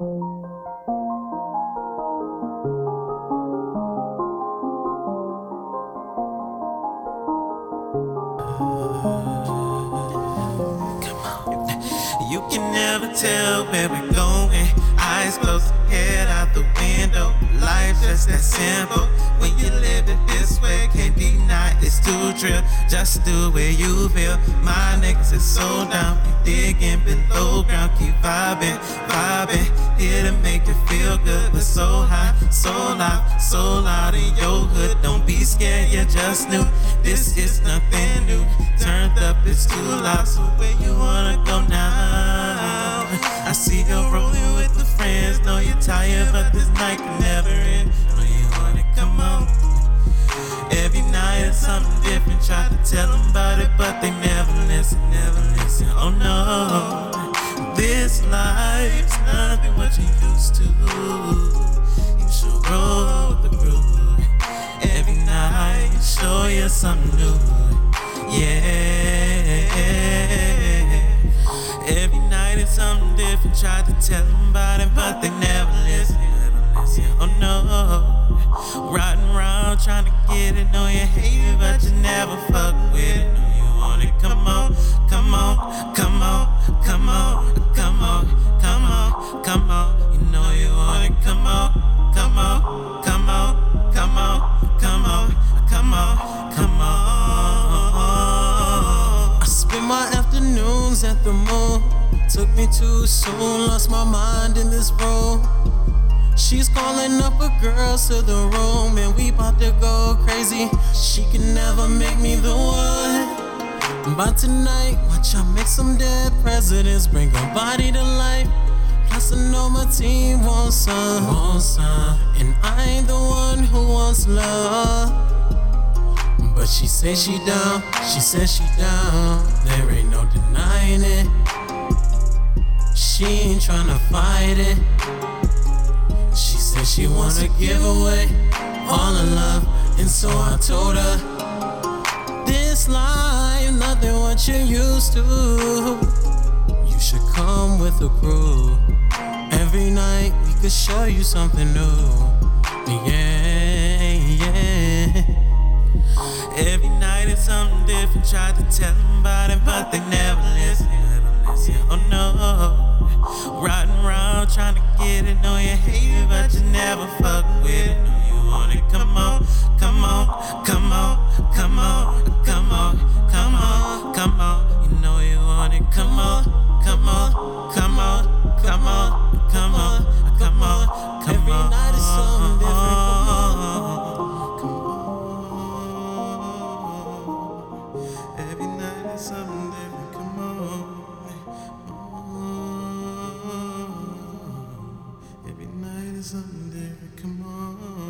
You can never tell where we're going. Eyes closed, head out the window. Life's just that simple. When you live it this way, can't deny it's too. Just do where you feel. My niggas is so down. We digging below ground, keep vibing, vibing. Here to make you feel good. We're so high, so loud, so loud in your hood. Don't be scared, you just knew. This is nothing new. Turned up, it's too loud. So where you wanna go now? I see you rolling with the friends. Know you're tired, but this night can never end. Know you wanna come on. Something different. Try to tell them about it, but they never listen, never listen. Oh no, this life's nothing what you used to. You should roll with the groove. Every night, show you something new. Yeah. Every night it's something different. Try to tell them about afternoons at the moon. Took me too soon, lost my mind in this room. She's calling up her girls to the room, and we bout to go crazy. She can never make me the one. But tonight, watch I make some dead presidents bring her body to life. Plus, I know my team wants some. And I ain't the one who wants love. She say she down, she said she down. There ain't no denying it. She ain't tryna fight it. She said she wanna give away all her love, and so I told her this life nothing what you used to. You should come with a crew. Every night we could show you something new. Yeah, something different. Try to tell them about it, but they. Never listen. Oh no. Something different. Come on. Every night is something different. Come on.